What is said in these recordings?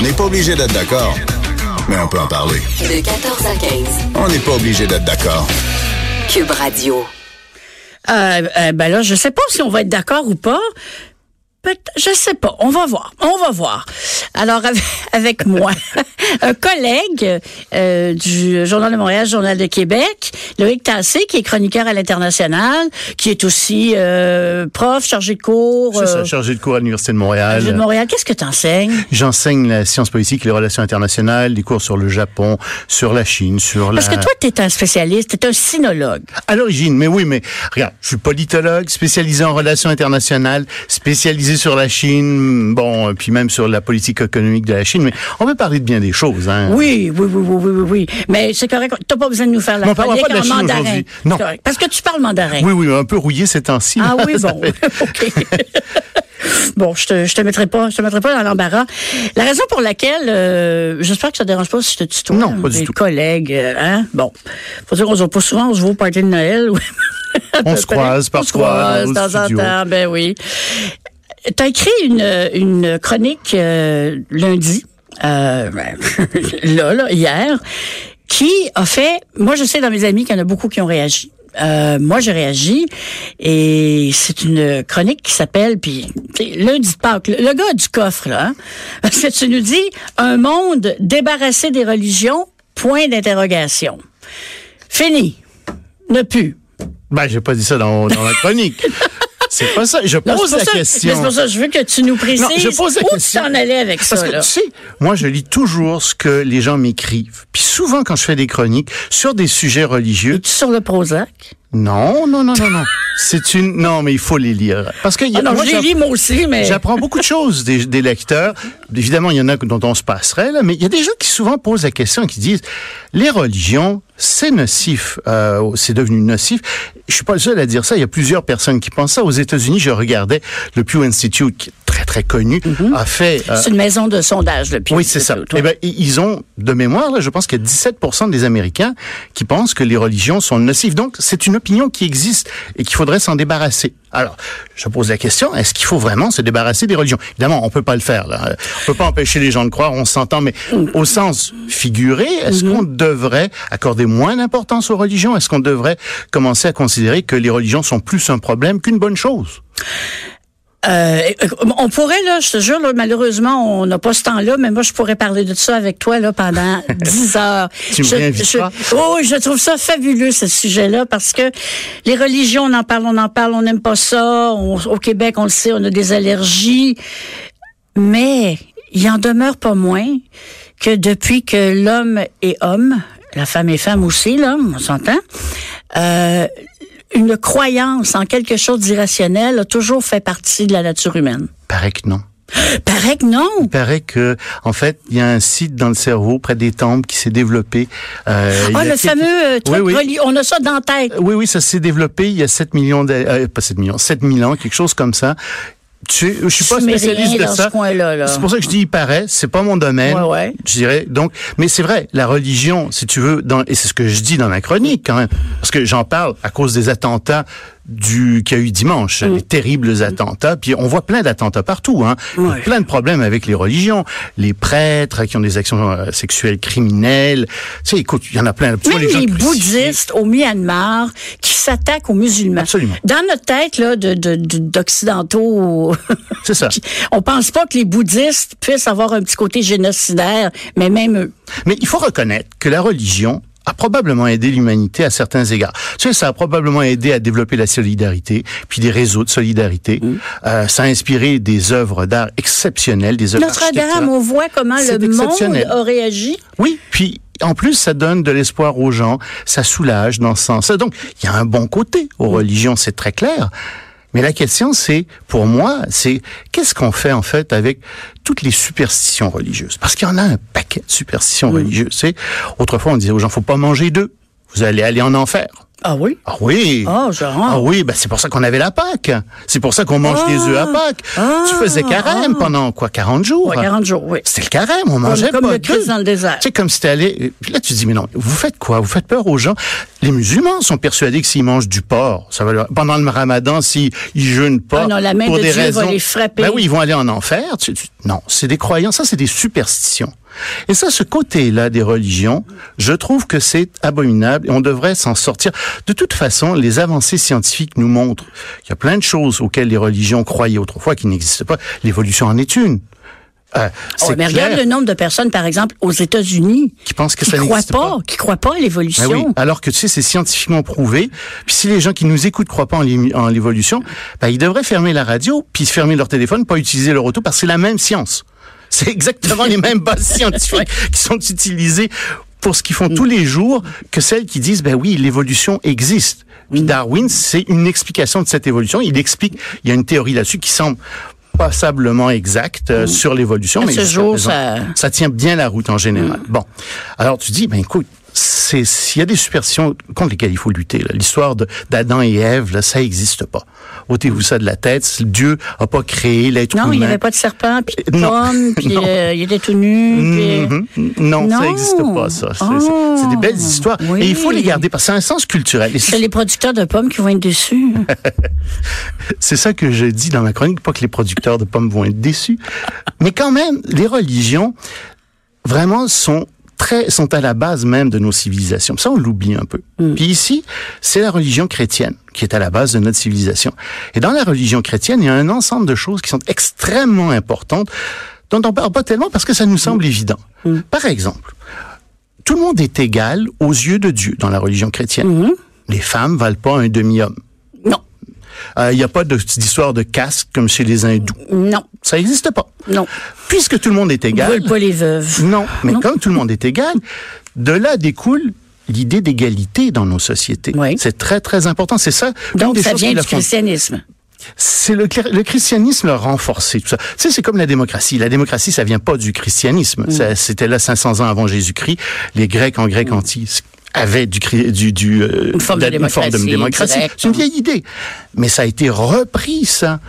On n'est pas obligé d'être d'accord, mais on peut en parler. De 14 à 15. On n'est pas obligé d'être d'accord. Cube Radio. Euh, euh, ben là, je sais pas si on va être d'accord ou pas. Peut je sais pas. On va voir. On va voir. Alors, avec, avec moi, un collègue euh, du Journal de Montréal, Journal de Québec, Loïc Tassé, qui est chroniqueur à l'international, qui est aussi euh, prof, chargé de cours. C'est ça, euh, chargé de cours à l'Université de Montréal. de Montréal. Qu'est-ce que tu enseignes? J'enseigne la science politique, les relations internationales, des cours sur le Japon, sur la Chine, sur la... Parce que toi, tu es un spécialiste, tu es un sinologue. À l'origine, mais oui, mais regarde, je suis politologue, spécialisé en relations internationales, spécialisé sur la Chine, bon, puis même sur la politique économique de la Chine, mais on peut parler de bien des choses. Hein. Oui, oui, oui, oui, oui, oui, oui. Mais c'est correct. T'as pas besoin de nous faire la Non, chronique pas de la en mandarin. Non. Parce que tu parles mandarin. Oui, oui, un peu rouillé ces temps-ci. Ah oui, bon. OK. Bon, je te, je te mettrai pas, je te mettrai pas dans l'embarras. La raison pour laquelle, euh, j'espère que ça te dérange pas si je te tutoie. Non, pas du Des tout. collègues, euh, hein. Bon. Faut dire qu'on se voit pas souvent, on se voit au party de Noël. On se croise On se parfois croise de temps en temps, ben oui. T'as écrit une, une chronique euh, lundi, euh, là, là, hier, qui a fait. Moi, je sais dans mes amis qu'il y en a beaucoup qui ont réagi. Euh, moi, j'ai réagi et c'est une chronique qui s'appelle, puis lundi de Pâques, le, le gars du coffre, là, hein, parce que tu nous dis un monde débarrassé des religions, point d'interrogation. Fini. Ne plus. Ben, j'ai pas dit ça dans, dans la chronique. C'est pas ça. Je Non, pose c'est la ça- question. C'est pour ça que je veux que tu nous précises Non, je pose la où question. tu t'en allais avec Parce ça. que là. tu sais, moi je lis toujours ce que les gens m'écrivent. Puis souvent quand je fais des chroniques sur des sujets religieux, Es-tu sur le Prozac? non, non, non, non, non. C'est une, non, mais il faut les lire. Parce que y a- Ah non, moi, je lis moi aussi, mais... J'apprends beaucoup de choses des, des lecteurs. Évidemment, il y en a dont on se passerait, là, mais il y a des gens qui souvent posent la question et qui disent les religions, c'est nocif, euh, c'est devenu nocif. Je suis pas le seul à dire ça. Il y a plusieurs personnes qui pensent ça. Aux États-Unis, je regardais le Pew Institute, qui est très très connu, a fait. euh, C'est une maison de sondage, le Pew oui, c'est ça. Eh ben, ils ont, de mémoire, là, je pense qu'il y a 17% des Américains qui pensent que les religions sont nocives. Donc, c'est une opinion qui existe et qu'il faudrait s'en débarrasser. Alors, je pose la question, est-ce qu'il faut vraiment se débarrasser des religions? Évidemment, on peut pas le faire, là. On peut pas empêcher les gens de croire, on s'entend, mais au sens figuré, est-ce qu'on devrait accorder moins d'importance aux religions? Est-ce qu'on devrait commencer à considérer que les religions sont plus un problème qu'une bonne chose? Euh, on pourrait, là, je te jure, là, malheureusement, on n'a pas ce temps-là, mais moi, je pourrais parler de ça avec toi là, pendant 10 heures. Tu Je- je- oh, je trouve ça fabuleux, ce sujet-là, parce que les religions, on en parle, on en parle, on n'aime pas ça. On- au Québec, on le sait, on a des allergies. Mais il en demeure pas moins que depuis que l'homme est homme, la femme est femme aussi, là, on s'entend, euh, une croyance en quelque chose d'irrationnel a toujours fait partie de la nature humaine. Paraît que non. Paraît que non. Il paraît que, en fait, il y a un site dans le cerveau, près des tempes, qui s'est développé. Euh, Ah, le quelques- fameux euh, truc Oui, oui. on a ça dans la tête. Oui, oui, ça s'est développé il y a 7 millions, de, euh, pas 7 millions, 7000 ans, quelque chose comme ça. Tu, je suis pas spécialiste de ça. ce. C'est pour ça que je dis il paraît, c'est pas mon domaine. Ouais, ouais. Je dirais donc, mais c'est vrai, la religion, si tu veux, dans, et c'est ce que je dis dans la chronique quand même, parce que j'en parle à cause des attentats du qu'il y a eu dimanche, Mm. les terribles attentats. Puis on voit plein d'attentats partout, hein. Ouais. plein de problèmes avec les religions, les prêtres qui ont des actions euh, sexuelles criminelles. Tu sais, écoute, il y en a plein. Même gens les bouddhistes au Myanmar qui s'attaquent aux musulmans. Absolument. Dans notre tête là, de- d'occidentaux, C'est ça. on pense pas que les bouddhistes puissent avoir un petit côté génocidaire, mais même eux. Mais il faut reconnaître que la religion a probablement aidé l'humanité à certains égards. Tu sais, ça a probablement aidé à développer la solidarité, puis des réseaux de solidarité. Mm. Euh, ça a inspiré des œuvres d'art exceptionnelles, des œuvres Notre-Dame, on voit comment le monde a réagi. Oui, puis en plus, ça donne de l'espoir aux gens, ça soulage dans ce sens-là. Donc, il y a un bon côté aux religions, c'est très clair. Mais la question, c'est, pour moi, c'est qu'est-ce qu'on fait en fait avec toutes les superstitions religieuses? Parce qu'il y en a un paquet de superstitions religieuses. C'est autrefois on disait aux gens, faut pas manger d'œufs, vous allez aller en enfer. Ah oui? Ah oui. Ah, genre. Ah oui, ben c'est pour ça qu'on avait la Pâque. C'est pour ça qu'on mange des œufs à Pâques. Ah. tu faisais carême pendant quoi 40 jours? Ouais, 40 jours, oui. C'était le carême, on mangeait comme pas le d'œufs. Christ dans le désert. Tu sais comme si t'allais puis là tu dis mais non, vous faites quoi? Vous faites peur aux gens? Les musulmans sont persuadés que s'ils mangent du porc, ça va leur... pendant le Ramadan s'ils ils jeûnent pas Ah non, la main pour de des Dieu va raisons les frapper. Ben oui, ils vont aller en enfer. Tu- tu- Non, c'est des croyances, ça c'est des superstitions. Et ça, ce côté-là des religions, je trouve que c'est abominable et on devrait s'en sortir. De toute façon, les avancées scientifiques nous montrent qu'il y a plein de choses auxquelles les religions croyaient autrefois qui n'existent pas. L'évolution en est une. Euh, Oh, mais regarde le nombre de personnes, par exemple, aux États-Unis, qui pensent que qui ça croient pas, pas. qui croient pas à Ben l'évolution. oui, alors que tu sais, c'est scientifiquement prouvé. Puis si les gens qui nous écoutent croient pas en l'évolution, ben ils devraient fermer la radio, puis fermer leur téléphone, pas utiliser leur auto, parce que c'est la même science. C'est exactement les mêmes bases scientifiques qui sont utilisées pour ce qu'ils font tous les jours que celles qui disent, ben oui, l'évolution existe. Puis Darwin, c'est une explication de cette évolution. Il explique, il y a une théorie là-dessus qui semble passablement exacte euh, sur l'évolution. Mais ce jour, ça- ça tient bien la route en général. Bon, alors tu dis, ben écoute, c'est s'il y a des superstitions contre lesquelles il faut lutter, l'histoire d'Adam et Ève, là, ça n'existe pas. Ôtez-vous ça de la tête. Dieu a pas créé l'être humain. Non, il n'y avait pas de serpent, puis de Non. euh, il était tout nu. puis- Mhm. Non, ça n'existe pas, ça. C'est Oh. c'est- des belles histoires. Oui. Et il faut les garder parce que c'est un sens culturel. C'est les producteurs de pommes qui vont être déçus. c'est ça que je dis dans ma chronique, pas que les producteurs de pommes vont être déçus. Mais quand même, les religions, vraiment, sont très, sont à la base même de nos civilisations. Ça, on l'oublie un peu. Puis ici, c'est la religion chrétienne qui est à la base de notre civilisation. Et dans la religion chrétienne, il y a un ensemble de choses qui sont extrêmement importantes, dont on parle pas tellement parce que ça nous semble évident. Par exemple, tout le monde est égal aux yeux de Dieu dans la religion chrétienne. Les femmes valent pas un demi-homme. Non, Euh, Il n'y a pas de- d'histoire de caste comme chez les hindous. non, Ça n'existe pas. non. Puisque tout le monde est Ils égal. veulent pas les veuves. Non, mais Non. comme tout le monde est égal, de là découle l'idée d'égalité dans nos sociétés. Oui. C'est très, très important. C'est ça. Donc, des ça vient du christianisme. C'est le, christianisme a renforcé tout ça. Tu sais, c'est comme la démocratie. La démocratie, ça vient pas du christianisme. Mm. C'était là 500 ans avant Jésus-Christ. Les Grecs en grec antique avaient du, du, du euh, Une forme de démocratie directe. C'est une vieille idée. Mais ça a été repris, ça,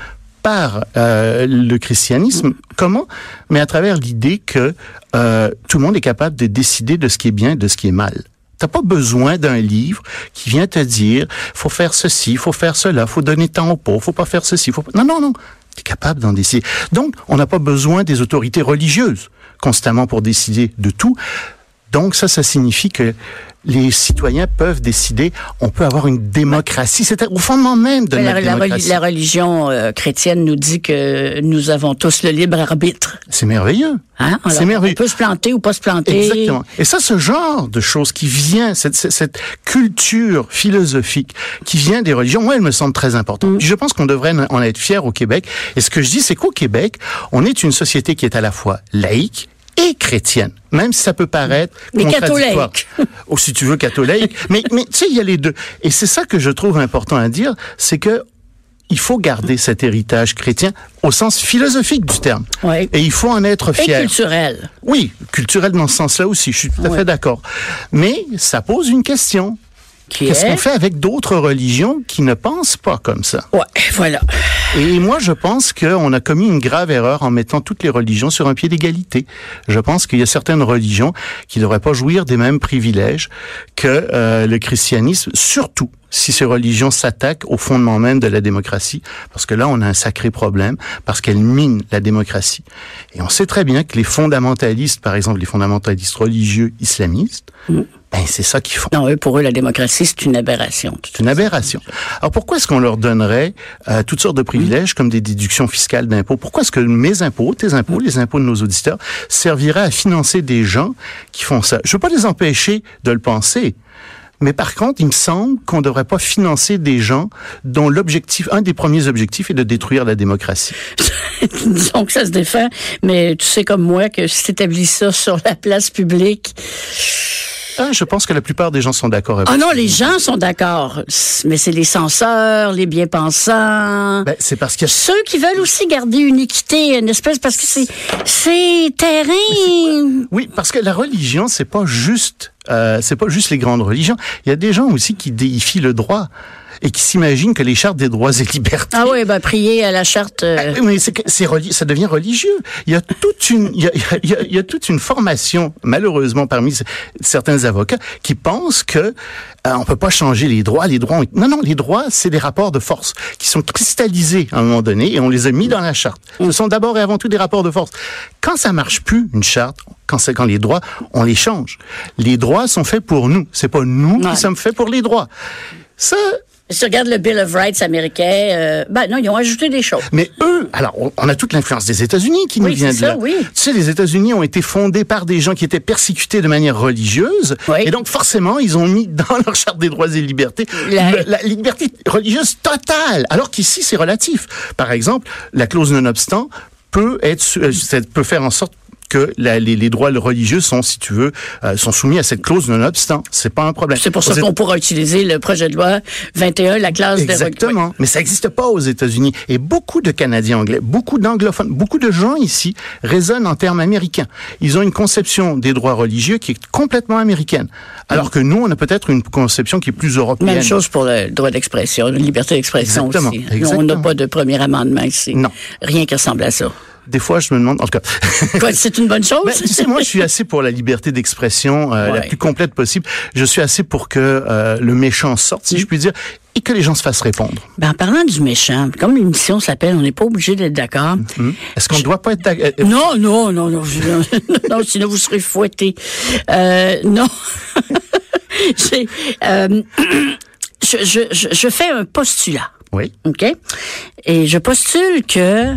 par euh, le christianisme. Comment? Mais à travers l'idée que euh, tout le monde est capable de décider de ce qui est bien et de ce qui est mal. T'as pas besoin d'un livre qui vient te dire faut faire ceci, faut faire cela, faut donner temps aux pauvres, faut pas faire ceci, faut pas... Non, non, non. T'es capable d'en décider. Donc, on n'a pas besoin des autorités religieuses constamment pour décider de tout. Donc, ça, ça signifie que les citoyens peuvent décider. On peut avoir une démocratie. C'est au fondement même de notre La, démocratie. la religion euh, chrétienne nous dit que nous avons tous le libre arbitre. C'est merveilleux. Hein? C'est merveilleux. On peut se planter ou pas se planter. Exactement. Et ça, ce genre de choses qui vient, cette, culture philosophique qui vient des religions, moi, elle me semble très importante. Mm. Je pense qu'on devrait en être fier au Québec. Et ce que je dis, c'est qu'au Québec, on est une société qui est à la fois laïque et chrétienne, même si ça peut paraître Mais contradictoire. catholique. Ou si tu veux catholique. mais mais tu sais, il y a les deux. Et c'est ça que je trouve important à dire, c'est que il faut garder cet héritage chrétien au sens philosophique du terme. Oui. Et il faut en être Et fier. culturel. Oui, culturel dans ce sens-là aussi, je suis tout à fait d'accord. Mais ça pose une question. Qu'est-ce est... qu'on fait avec d'autres religions qui ne pensent pas comme ça? Ouais, voilà. Et moi, je pense qu'on a commis une grave erreur en mettant toutes les religions sur un pied d'égalité. Je pense qu'il y a certaines religions qui ne devraient pas jouir des mêmes privilèges que euh, le christianisme, surtout si ces religions s'attaquent au fondement même de la démocratie, parce que là, on a un sacré problème, parce qu'elles minent la démocratie. Et on sait très bien que les fondamentalistes, par exemple les fondamentalistes religieux islamistes, ben c'est ça qu'ils font. Non, eux, pour eux, la démocratie, c'est une aberration. C'est une aberration. Alors pourquoi est-ce qu'on leur donnerait euh, toutes sortes de privilèges comme des déductions fiscales d'impôts? Pourquoi est-ce que mes impôts, tes impôts, les impôts de nos auditeurs serviraient à financer des gens qui font ça? Je veux pas les empêcher de le penser. Mais par contre, il me semble qu'on ne devrait pas financer des gens dont l'objectif, un des premiers objectifs est de détruire la démocratie. Disons que ça se défend, mais tu sais comme moi que si tu établis ça sur la place publique, Ah, je pense que la plupart des gens sont d'accord avec Ah non, les gens sont d'accord. Mais c'est les censeurs, les bien-pensants. Ben, c'est parce que Ceux qui veulent aussi garder une équité, une espèce, parce que c'est, c'est terrain. Oui, parce que la religion, c'est pas juste, euh, c'est pas juste les grandes religions. Il y a des gens aussi qui déifient le droit et qui s'imaginent que les chartes des droits et libertés. Ah oui, ben, prier à la charte. euh, Ah, Mais c'est, ça devient religieux. Il y a toute une, il y a, il y a- il y a toute une formation, malheureusement, parmi certains avocats qui pensent que euh, on peut pas changer les droits. Les droits, ont- non, non, les droits, c'est des rapports de force qui sont cristallisés à un moment donné et on les a mis dans la charte. Ce sont d'abord et avant tout des rapports de force. Quand ça marche plus, une charte, quand c'est quand les droits, on les change. Les droits sont faits pour nous. C'est pas nous Ouais. qui sommes faits pour les droits. Ça, Si tu regardes le Bill of Rights américain, euh, ben non, ils ont ajouté des choses. Mais eux, alors on- a toute l'influence des États-Unis qui nous vient de ça, là. oui. Tu sais, les États-Unis ont été fondés par des gens qui étaient persécutés de manière religieuse, Oui. et donc forcément ils ont mis dans leur charte des droits et libertés La- le- la liberté religieuse totale, alors qu'ici c'est relatif. Par exemple, la clause non-obstant peut être, euh, peut faire en sorte que la- les, les droits religieux sont, si tu veux, euh, sont soumis à cette clause non-obstant. C'est pas un problème. C'est pour ça qu'on pourra utiliser le projet de loi 21, la classe de Exactement. Mais ça n'existe pas aux États-Unis. Et beaucoup de Canadiens anglais, beaucoup d'anglophones, beaucoup de gens ici raisonnent en termes américains. Ils ont une conception des droits religieux qui est complètement américaine. Alors que nous, on a peut-être une conception qui est plus européenne. Même chose pour le droit d'expression, la liberté d'expression Exactement, aussi. Nous, on n'a exactement. pas de premier amendement ici. Non. Rien qui ressemble à ça. Des fois, je me demande, en tout cas. C'est une bonne chose? Ben, tu sais, moi, je suis assez pour la liberté d'expression euh, la plus complète possible. Je suis assez pour que euh, le méchant sorte, si je puis dire, et que les gens se fassent répondre. Ben, en parlant du méchant, comme l'émission s'appelle, on n'est pas obligé d'être d'accord. Hmm? Est-ce qu'on ne doit pas être... d'ac- euh, Non, non, non, non, non, sinon vous serez fouetté. Euh, non. Euh, je, je fais un postulat. Oui. OK? Et je postule que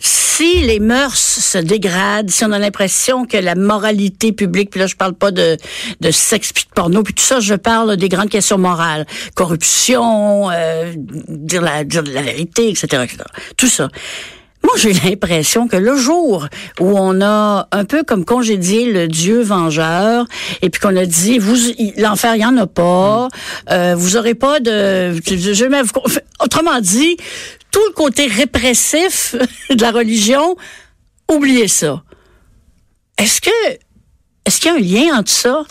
si les mœurs se dégradent, si on a l'impression que la moralité publique, puis là je parle pas de, de sexe puis de porno, puis tout ça, je parle des grandes questions morales, corruption, euh, dire, la, dire la vérité, etc., etc. Tout ça. Moi, j'ai l'impression que le jour où on a un peu comme congédié le Dieu vengeur, et puis qu'on a dit, vous, l'enfer, il y en a pas, euh, vous aurez pas de, je- autrement dit, tout le côté répressif de la religion, oubliez ça. Est-ce que est-ce qu'il y a un lien entre ça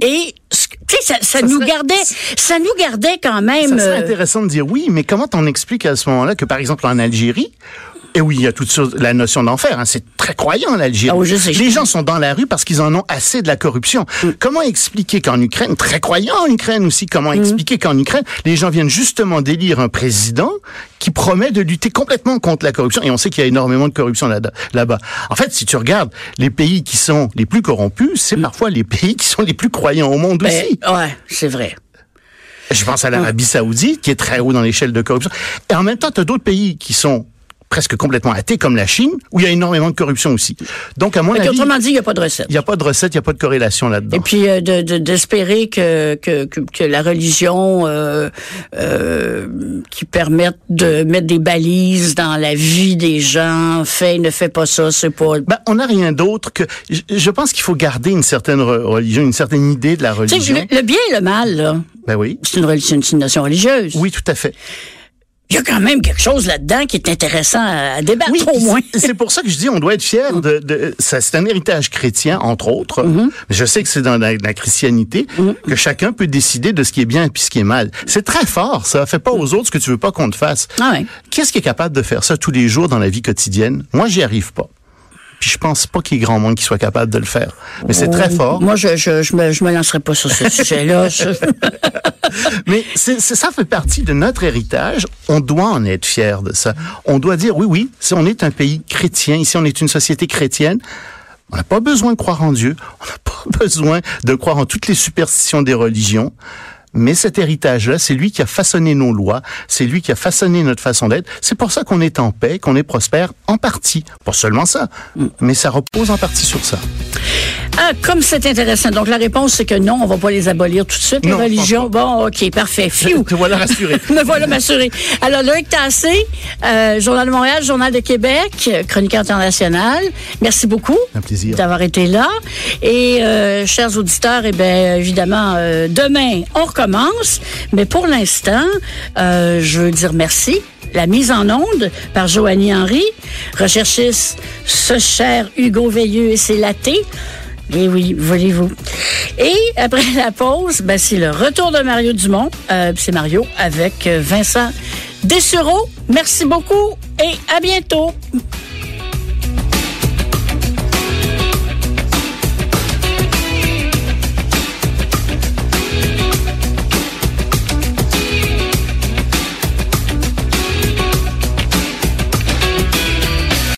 et ce tu sais ça, ça Ça nous serait- gardait ça nous gardait quand même Ça serait euh, intéressant de dire oui, mais comment on explique à ce moment-là que, par exemple, en Algérie, et oui, il y a toute la notion d'enfer, hein, c'est très croyant l'Algérie. Ah oui, je sais. Les gens sont dans la rue parce qu'ils en ont assez de la corruption. Comment expliquer qu'en Ukraine, très croyant en Ukraine aussi, comment expliquer qu'en Ukraine, les gens viennent justement d'élire un président qui promet de lutter complètement contre la corruption, et on sait qu'il y a énormément de corruption là- là-bas. En fait, si tu regardes les pays qui sont les plus corrompus, c'est parfois les pays qui sont les plus croyants au monde ben, aussi. ouais c'est vrai Je pense à l'Arabie Saoudite, qui est très haut dans l'échelle de corruption. Et en même temps, tu as d'autres pays qui sont presque complètement athées, comme la Chine, où il y a énormément de corruption aussi. Donc, à mon avis, autrement dit il n'y a pas de recette il n'y a pas de recette, il n'y a pas de corrélation là-dedans. Et puis euh, de de- d'espérer que, que que la religion euh, euh, qui permette de mettre des balises dans la vie des gens, fait ne fait pas ça, c'est pas. Ben, on n'a rien d'autre que... Je, je pense qu'il faut garder une certaine re- religion, une certaine idée de la religion. le, le bien et le mal, là, Ben oui. c'est une, religion, c'est une notion religieuse. Oui, tout à fait. Il y a quand même quelque chose là-dedans qui est intéressant à, débattre Oui, au moins. c'est- pour ça que je dis on doit être fier de, de ça c'est un héritage chrétien entre autres. Mm-hmm. Mais Je sais que c'est dans la, la christianité que chacun peut décider de ce qui est bien et puis ce qui est mal. C'est très fort ça, fais pas aux autres ce que tu veux pas qu'on te fasse. Ah ouais. Qu'est-ce qui est capable de faire ça tous les jours dans la vie quotidienne? Moi, j'y arrive pas. Puis je pense pas qu'il y ait grand monde qui soit capable de le faire. Mais c'est très fort. Moi, je je je me, je me lancerai pas sur ce sujet-là. Je- Mais c'est- ça fait partie de notre héritage. On doit en être fier de ça. On doit dire oui, oui, si on est un pays chrétien, ici on est une société chrétienne, on n'a pas besoin de croire en Dieu, on n'a pas besoin de croire en toutes les superstitions des religions. Mais cet héritage-là, c'est lui qui a façonné nos lois, c'est lui qui a façonné notre façon d'être. C'est pour ça qu'on est en paix, qu'on est prospère en partie. Pas seulement ça, mais ça repose en partie sur ça. Ah, comme c'est intéressant. Donc, la réponse, c'est que non, on va pas les abolir tout de suite, les Non, religions. Bon, OK, parfait. Phew. Te voilà rassuré. Me voilà m'assurer. Alors, Loïc Tassé, euh, Journal de Montréal, Journal de Québec, chroniqueur international. Merci beaucoup. Un plaisir. D'avoir été là. Et, euh, chers auditeurs, eh bien, évidemment, euh, demain, on recommence. Mais pour l'instant, euh, je veux dire merci. La mise en onde par Joanie Henry, recherchiste ce cher Hugo Veilleux et ses latés. Et oui, voulez-vous. Et après la pause, ben, c'est le retour de Mario Dumont. Euh, c'est Mario avec euh, Vincent Dessureau. Merci beaucoup et à bientôt.